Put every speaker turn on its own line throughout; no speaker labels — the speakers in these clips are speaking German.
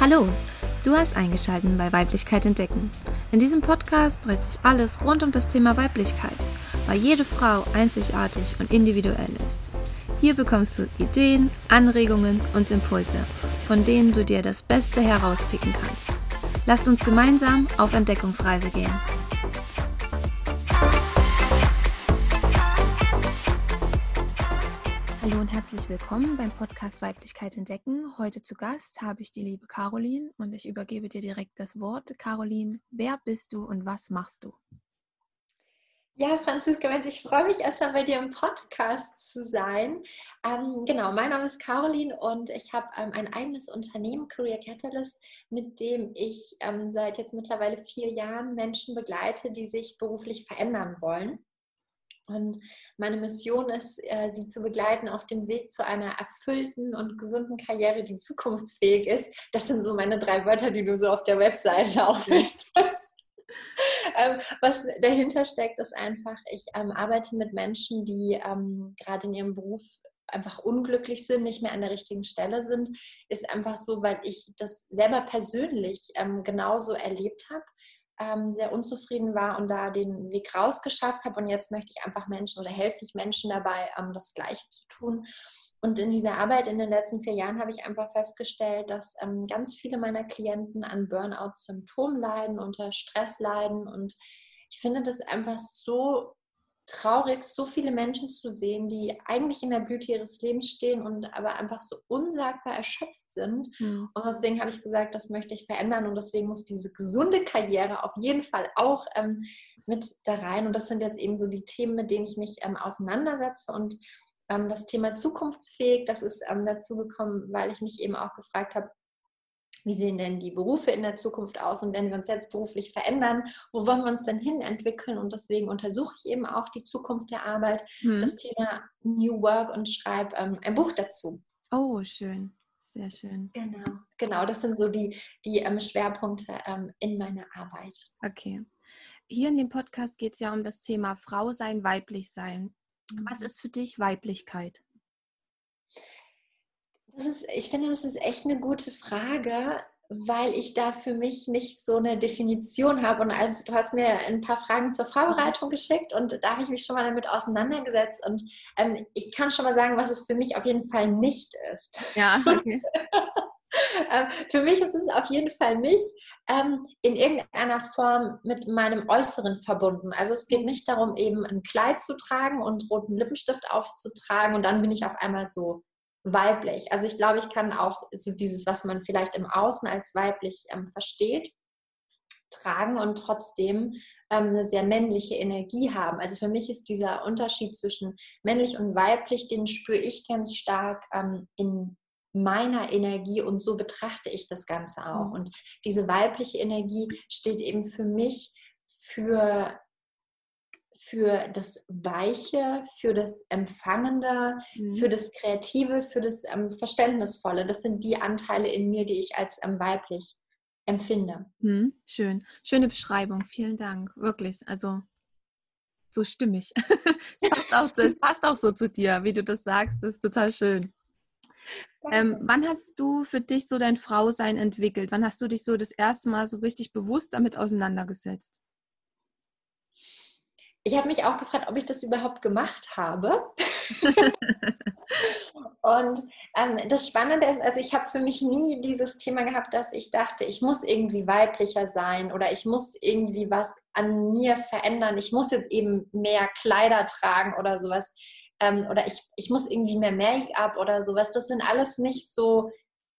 Hallo, du hast eingeschaltet bei Weiblichkeit entdecken. In diesem Podcast dreht sich alles rund um das Thema Weiblichkeit, weil jede Frau einzigartig und individuell ist. Hier bekommst du Ideen, Anregungen und Impulse, von denen du dir das Beste herauspicken kannst. Lasst uns gemeinsam auf Entdeckungsreise gehen. Hallo und herzlich willkommen beim Podcast Weiblichkeit entdecken. Heute zu Gast habe ich die liebe Caroline und ich übergebe dir direkt das Wort. Caroline, wer bist du und was machst du?
Ja, Franziska, ich freue mich erstmal bei dir im Podcast zu sein. Ähm, genau, mein Name ist Caroline und ich habe ähm, ein eigenes Unternehmen, Career Catalyst, mit dem ich ähm, seit jetzt mittlerweile vier Jahren Menschen begleite, die sich beruflich verändern wollen. Und meine Mission ist, äh, sie zu begleiten auf dem Weg zu einer erfüllten und gesunden Karriere, die zukunftsfähig ist. Das sind so meine drei Wörter, die du so auf der Webseite auffindest. ähm, was dahinter steckt, ist einfach, ich ähm, arbeite mit Menschen, die ähm, gerade in ihrem Beruf einfach unglücklich sind, nicht mehr an der richtigen Stelle sind, ist einfach so, weil ich das selber persönlich genauso erlebt habe ähm, sehr unzufrieden war und da den Weg rausgeschafft habe. Und jetzt möchte ich einfach Menschen oder helfe ich Menschen dabei, ähm, das Gleiche zu tun. Und in dieser Arbeit in den letzten vier Jahren habe ich einfach festgestellt, dass ähm, ganz viele meiner Klienten an Burnout-Symptomen leiden, unter Stress leiden. Und ich finde das einfach so traurig, so viele Menschen zu sehen, die eigentlich in der Blüte ihres Lebens stehen und aber einfach so unsagbar erschöpft sind. Mhm. Und deswegen habe ich gesagt, das möchte ich verändern und deswegen muss diese gesunde Karriere auf jeden Fall auch ähm, mit da rein. Und das sind jetzt eben so die Themen, mit denen ich mich ähm, auseinandersetze und ähm, das Thema zukunftsfähig, das ist ähm, dazu gekommen, weil ich mich eben auch gefragt habe, wie sehen denn die Berufe in der Zukunft aus und wenn wir uns jetzt beruflich verändern, wo wollen wir uns denn hin entwickeln? Und deswegen untersuche ich eben auch die Zukunft der Arbeit, hm. das Thema New Work und schreibe ähm, ein Buch dazu.
Oh, schön. Sehr schön.
Genau, genau, das sind so die, die ähm, Schwerpunkte ähm, in meiner Arbeit.
Okay. Hier in dem Podcast geht es ja um das Thema Frau sein, weiblich sein. Was mhm. ist für dich Weiblichkeit?
Das ist, ich finde, das ist echt eine gute Frage, weil ich da für mich nicht so eine Definition habe. Und also du hast mir ein paar Fragen zur Vorbereitung geschickt und da habe ich mich schon mal damit auseinandergesetzt. Und ähm, ich kann schon mal sagen, was es für mich auf jeden Fall nicht ist.
Ja, okay.
ähm, für mich ist es auf jeden Fall nicht ähm, in irgendeiner Form mit meinem Äußeren verbunden. Also es geht nicht darum, eben ein Kleid zu tragen und roten Lippenstift aufzutragen und dann bin ich auf einmal so weiblich. Also ich glaube, ich kann auch so dieses, was man vielleicht im Außen als weiblich ähm, versteht, tragen und trotzdem ähm, eine sehr männliche Energie haben. Also für mich ist dieser Unterschied zwischen männlich und weiblich, den spüre ich ganz stark ähm, in meiner Energie und so betrachte ich das Ganze auch. Mhm. Und diese weibliche Energie steht eben für mich für für das Weiche, für das Empfangende, mhm. für das Kreative, für das ähm, Verständnisvolle. Das sind die Anteile in mir, die ich als ähm, weiblich empfinde.
Mhm. Schön. Schöne Beschreibung. Vielen Dank. Wirklich. Also so stimmig. Es passt auch, so, passt auch so zu dir, wie du das sagst. Das ist total schön. Ähm, wann hast du für dich so dein Frausein entwickelt? Wann hast du dich so das erste Mal so richtig bewusst damit auseinandergesetzt?
Ich habe mich auch gefragt, ob ich das überhaupt gemacht habe. und ähm, das Spannende ist, also ich habe für mich nie dieses Thema gehabt, dass ich dachte, ich muss irgendwie weiblicher sein oder ich muss irgendwie was an mir verändern. Ich muss jetzt eben mehr Kleider tragen oder sowas. Ähm, oder ich, ich muss irgendwie mehr Make-up oder sowas. Das sind alles nicht so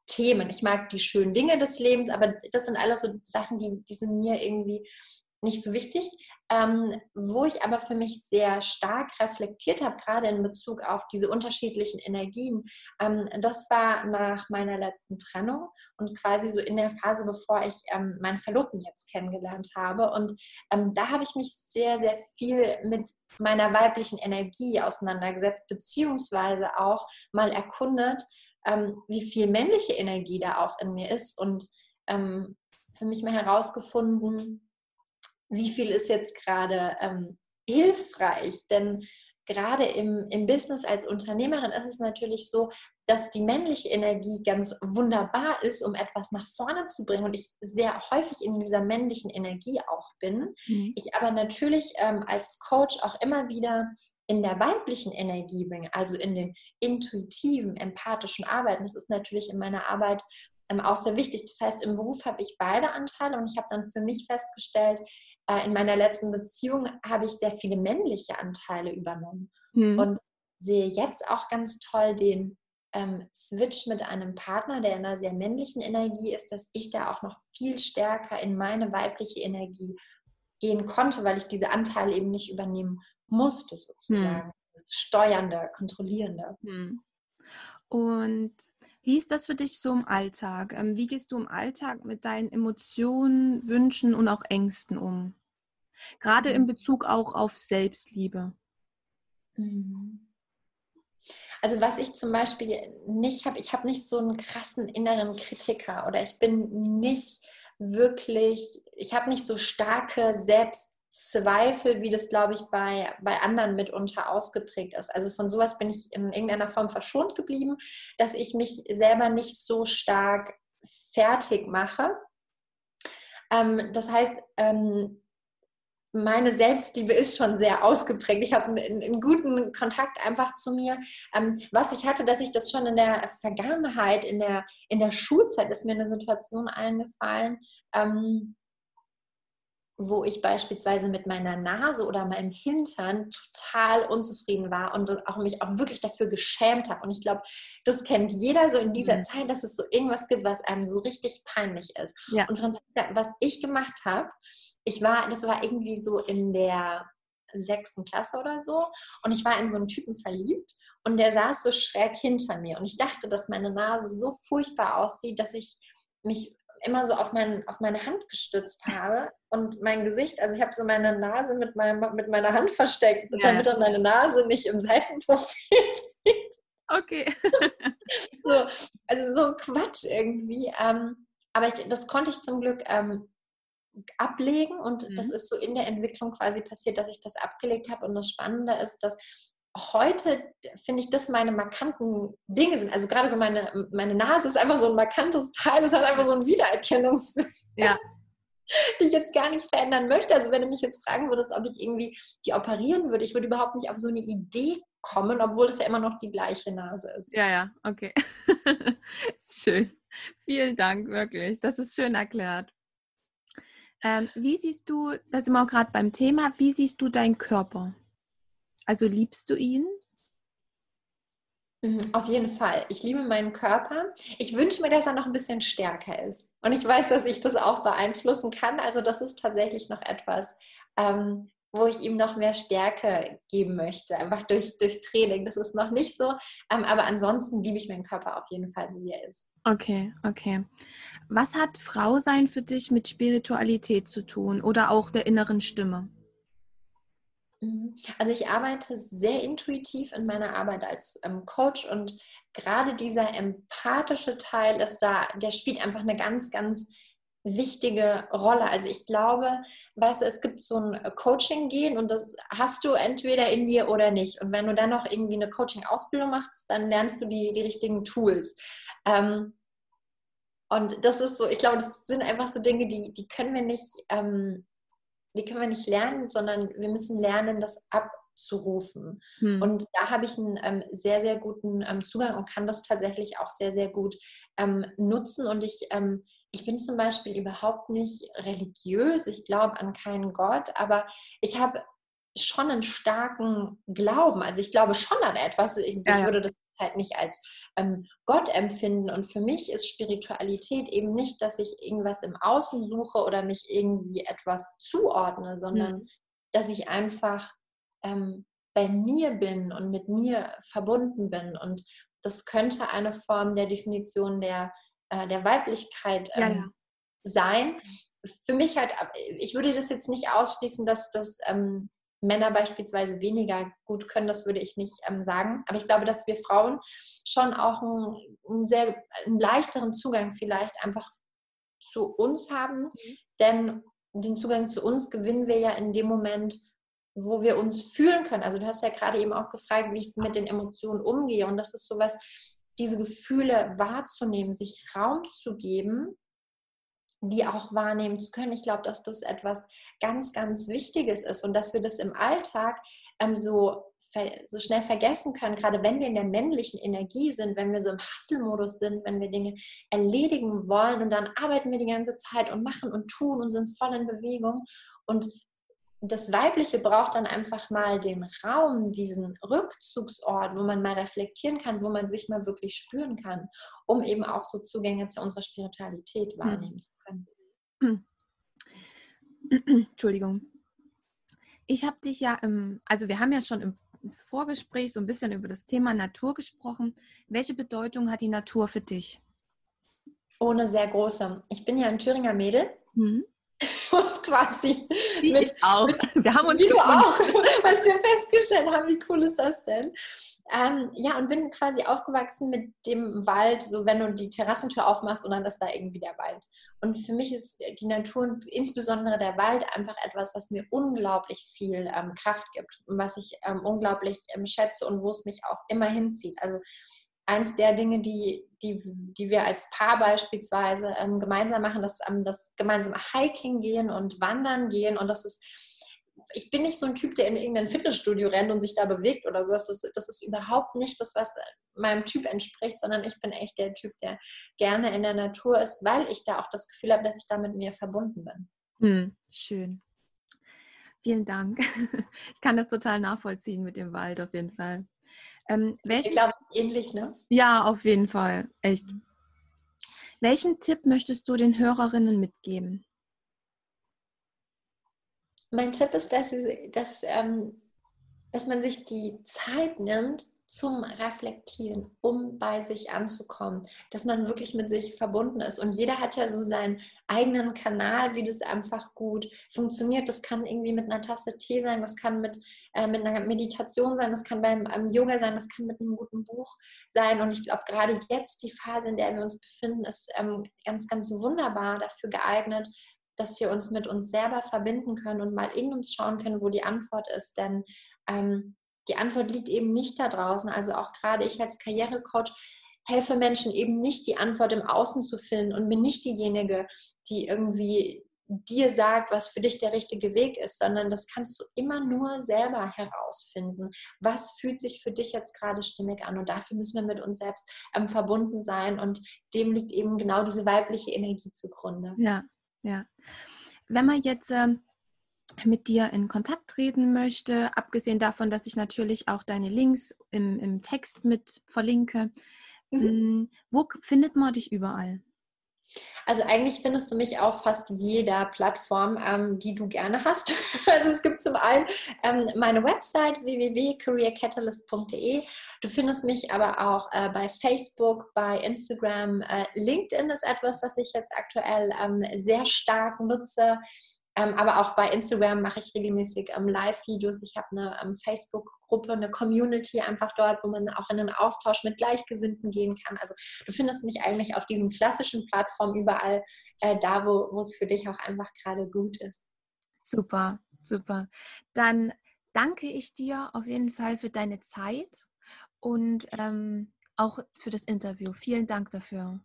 Themen. Ich mag die schönen Dinge des Lebens, aber das sind alles so Sachen, die, die sind mir irgendwie nicht so wichtig. Ähm, wo ich aber für mich sehr stark reflektiert habe, gerade in Bezug auf diese unterschiedlichen Energien, ähm, das war nach meiner letzten Trennung und quasi so in der Phase, bevor ich ähm, meinen Verlobten jetzt kennengelernt habe. Und ähm, da habe ich mich sehr, sehr viel mit meiner weiblichen Energie auseinandergesetzt, beziehungsweise auch mal erkundet, ähm, wie viel männliche Energie da auch in mir ist und ähm, für mich mal herausgefunden, wie viel ist jetzt gerade ähm, hilfreich. Denn gerade im, im Business als Unternehmerin ist es natürlich so, dass die männliche Energie ganz wunderbar ist, um etwas nach vorne zu bringen und ich sehr häufig in dieser männlichen Energie auch bin. Mhm. Ich aber natürlich ähm, als Coach auch immer wieder in der weiblichen Energie bin, also in dem intuitiven, empathischen Arbeiten. Das ist natürlich in meiner Arbeit ähm, auch sehr wichtig. Das heißt, im Beruf habe ich beide Anteile und ich habe dann für mich festgestellt, äh, in meiner letzten Beziehung habe ich sehr viele männliche Anteile übernommen hm. und sehe jetzt auch ganz toll den ähm, Switch mit einem Partner, der in einer sehr männlichen Energie ist, dass ich da auch noch viel stärker in meine weibliche Energie gehen konnte, weil ich diese Anteile eben nicht übernehmen musste, sozusagen. Hm. Das Steuernde, Kontrollierende. Hm.
Und wie ist das für dich so im Alltag? Ähm, wie gehst du im Alltag mit deinen Emotionen, Wünschen und auch Ängsten um? Gerade in mhm. Bezug auch auf Selbstliebe.
Mhm. Also was ich zum Beispiel nicht habe, ich habe nicht so einen krassen inneren Kritiker oder ich bin nicht wirklich, ich habe nicht so starke Selbstzweifel, wie das, glaube ich, bei, bei anderen mitunter ausgeprägt ist. Also von sowas bin ich in irgendeiner Form verschont geblieben, dass ich mich selber nicht so stark fertig mache. Ähm, das heißt, ähm, meine Selbstliebe ist schon sehr ausgeprägt. Ich habe einen, einen, guten Kontakt einfach zu mir. Ähm, was ich hatte, dass ich das schon in der Vergangenheit, in der, in der Schulzeit, ist mir eine Situation eingefallen, ähm, wo ich beispielsweise mit meiner Nase oder meinem Hintern total unzufrieden war und auch mich auch wirklich dafür geschämt habe. Und ich glaube, das kennt jeder so in dieser mhm. Zeit, dass es so irgendwas gibt, was einem so richtig peinlich ist. Ja. Und Franziska, was ich gemacht habe, ich war, das war irgendwie so in der sechsten Klasse oder so und ich war in so einen Typen verliebt und der saß so schräg hinter mir und ich dachte, dass meine Nase so furchtbar aussieht, dass ich mich immer so auf, mein, auf meine Hand gestützt habe und mein Gesicht, also ich habe so meine Nase mit, meinem, mit meiner Hand versteckt, ja. damit er meine Nase nicht im Seitenprofil sieht.
Okay.
so, also so Quatsch irgendwie. Ähm, aber ich, das konnte ich zum Glück ähm, ablegen und mhm. das ist so in der Entwicklung quasi passiert, dass ich das abgelegt habe und das Spannende ist, dass heute finde ich, dass meine markanten Dinge sind. Also gerade so meine, meine Nase ist einfach so ein markantes Teil, es hat einfach so ein Wiedererkennungswert. Ja. die ich jetzt gar nicht verändern möchte. Also wenn du mich jetzt fragen würdest, ob ich irgendwie die operieren würde, ich würde überhaupt nicht auf so eine Idee kommen, obwohl es ja immer noch die gleiche Nase ist.
Ja, ja, okay. schön. Vielen Dank, wirklich. Das ist schön erklärt. Ähm, wie siehst du, da sind wir auch gerade beim Thema, wie siehst du deinen Körper? Also liebst du ihn?
Mhm, auf jeden Fall. Ich liebe meinen Körper. Ich wünsche mir, dass er noch ein bisschen stärker ist. Und ich weiß, dass ich das auch beeinflussen kann. Also das ist tatsächlich noch etwas, ähm, wo ich ihm noch mehr Stärke geben möchte, einfach durch, durch Training. Das ist noch nicht so, ähm, aber ansonsten liebe ich meinen Körper auf jeden Fall so, wie er ist.
Okay, okay. Was hat Frau sein für dich mit Spiritualität zu tun oder auch der inneren Stimme?
Mhm. Also ich arbeite sehr intuitiv in meiner Arbeit als ähm, Coach und gerade dieser empathische Teil ist da, der spielt einfach eine ganz, ganz wichtige Rolle. Also ich glaube, weißt du, es gibt so ein Coaching-Gehen und das hast du entweder in dir oder nicht. Und wenn du dann noch irgendwie eine Coaching-Ausbildung machst, dann lernst du die, die richtigen Tools. Ähm, und das ist so, ich glaube, das sind einfach so Dinge, die, die können wir nicht, ähm, die können wir nicht lernen, sondern wir müssen lernen, das abzurufen. Hm. Und da habe ich einen ähm, sehr, sehr guten ähm, Zugang und kann das tatsächlich auch sehr, sehr gut ähm, nutzen. Und ich ähm, ich bin zum Beispiel überhaupt nicht religiös, ich glaube an keinen Gott, aber ich habe schon einen starken Glauben. Also ich glaube schon an etwas. Ich, ja, ja. würde das halt nicht als ähm, Gott empfinden. Und für mich ist Spiritualität eben nicht, dass ich irgendwas im Außen suche oder mich irgendwie etwas zuordne, sondern mhm. dass ich einfach ähm, bei mir bin und mit mir verbunden bin. Und das könnte eine Form der Definition der äh, der Weiblichkeit ähm, ja, ja. sein. Für mich halt, ich würde das jetzt nicht ausschließen, dass das ähm, Männer beispielsweise weniger gut können, das würde ich nicht ähm, sagen. Aber ich glaube, dass wir Frauen schon auch einen, einen, sehr einen leichteren Zugang vielleicht einfach zu uns haben. Mhm. Denn den Zugang zu uns gewinnen wir ja in dem Moment, wo wir uns fühlen können. Also du hast ja gerade eben auch gefragt, wie ich mit den Emotionen umgehe. Und das ist sowas, diese Gefühle wahrzunehmen, sich Raum zu geben, die auch wahrnehmen zu können. Ich glaube, dass das etwas ganz, ganz Wichtiges ist und dass wir das im Alltag ähm, so so schnell vergessen können, gerade wenn wir in der männlichen Energie sind, wenn wir so im Hustle-Modus sind, wenn wir Dinge erledigen wollen und dann arbeiten wir die ganze Zeit und machen und tun und sind voll in Bewegung. Und das Weibliche braucht dann einfach mal den Raum, diesen Rückzugsort, wo man mal reflektieren kann, wo man sich mal wirklich spüren kann, um eben auch so Zugänge zu unserer Spiritualität hm. wahrnehmen hm. zu können. Hm.
Entschuldigung. Ich habe dich ja im, also wir haben ja schon im Vorgespräch so ein bisschen über das Thema Natur gesprochen. Welche Bedeutung hat die Natur für dich?
Ohne sehr große. Ich bin ja ein Thüringer Mädel. Mhm. Und quasi.
Wie mit, ich auch.
Mit, wir haben uns auch, was wir festgestellt haben. Wie cool ist das denn? Ähm, ja, und bin quasi aufgewachsen mit dem Wald, so wenn du die Terrassentür aufmachst und dann ist da irgendwie der Wald. Und für mich ist die Natur und insbesondere der Wald einfach etwas, was mir unglaublich viel ähm, Kraft gibt und was ich ähm, unglaublich ähm, schätze und wo es mich auch immer hinzieht. Also eins der Dinge, die, die, die wir als Paar beispielsweise ähm, gemeinsam machen, das, ähm, das gemeinsame Hiking gehen und Wandern gehen. Und das ist, ich bin nicht so ein Typ, der in irgendein Fitnessstudio rennt und sich da bewegt oder so. Das ist, das ist überhaupt nicht das, was meinem Typ entspricht, sondern ich bin echt der Typ, der gerne in der Natur ist, weil ich da auch das Gefühl habe, dass ich da mit mir verbunden bin.
Hm, schön. Vielen Dank. Ich kann das total nachvollziehen mit dem Wald auf jeden Fall.
Ähm, welchen, ich glaube, ähnlich, ne?
Ja, auf jeden Fall. Echt. Welchen Tipp möchtest du den Hörerinnen mitgeben?
Mein Tipp ist, dass, dass, ähm, dass man sich die Zeit nimmt, zum Reflektieren, um bei sich anzukommen, dass man wirklich mit sich verbunden ist. Und jeder hat ja so seinen eigenen Kanal, wie das einfach gut funktioniert. Das kann irgendwie mit einer Tasse Tee sein, das kann mit, äh, mit einer Meditation sein, das kann beim ähm, Yoga sein, das kann mit einem guten Buch sein. Und ich glaube, gerade jetzt die Phase, in der wir uns befinden, ist ähm, ganz, ganz wunderbar dafür geeignet, dass wir uns mit uns selber verbinden können und mal in uns schauen können, wo die Antwort ist. Denn ähm, die Antwort liegt eben nicht da draußen. Also auch gerade ich als Karrierecoach helfe Menschen eben nicht, die Antwort im Außen zu finden und bin nicht diejenige, die irgendwie dir sagt, was für dich der richtige Weg ist, sondern das kannst du immer nur selber herausfinden. Was fühlt sich für dich jetzt gerade stimmig an? Und dafür müssen wir mit uns selbst ähm, verbunden sein. Und dem liegt eben genau diese weibliche Energie zugrunde.
Ja, ja. Wenn man jetzt ähm, mit dir in Kontakt treten möchte, abgesehen davon, dass ich natürlich auch deine Links im, im Text mit verlinke, mhm. Mm, wo findet man dich überall?
Also eigentlich findest du mich auf fast jeder Plattform, ähm, die du gerne hast. Also es gibt zum einen ähm, meine Website www.careercatalyst.de. Du findest mich aber auch äh, bei Facebook, bei Instagram. Äh, LinkedIn ist etwas, was ich jetzt aktuell ähm, sehr stark nutze. Ähm, aber auch bei Instagram mache ich regelmäßig ähm, Live-Videos. Ich habe eine ähm, Facebook-Gruppe, eine Community einfach dort, wo man auch in den Austausch mit Gleichgesinnten gehen kann. Also du findest mich eigentlich auf diesen klassischen Plattformen überall äh, da, wo, wo es für dich auch einfach gerade gut ist.
Super, super. Dann danke ich dir auf jeden Fall für deine Zeit und ähm, auch für das Interview. Vielen Dank dafür.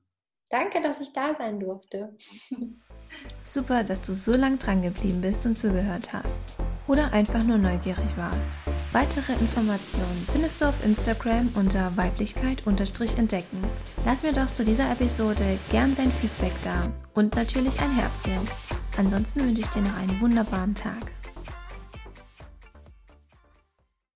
Danke, dass ich da sein durfte.
Super, dass du so lang dran geblieben bist und zugehört hast. Oder einfach nur neugierig warst. Weitere Informationen findest du auf Instagram unter Weiblichkeit-entdecken. Lass mir doch zu dieser Episode gern dein Feedback da und natürlich ein Herzchen. Ansonsten wünsche ich dir noch einen wunderbaren Tag.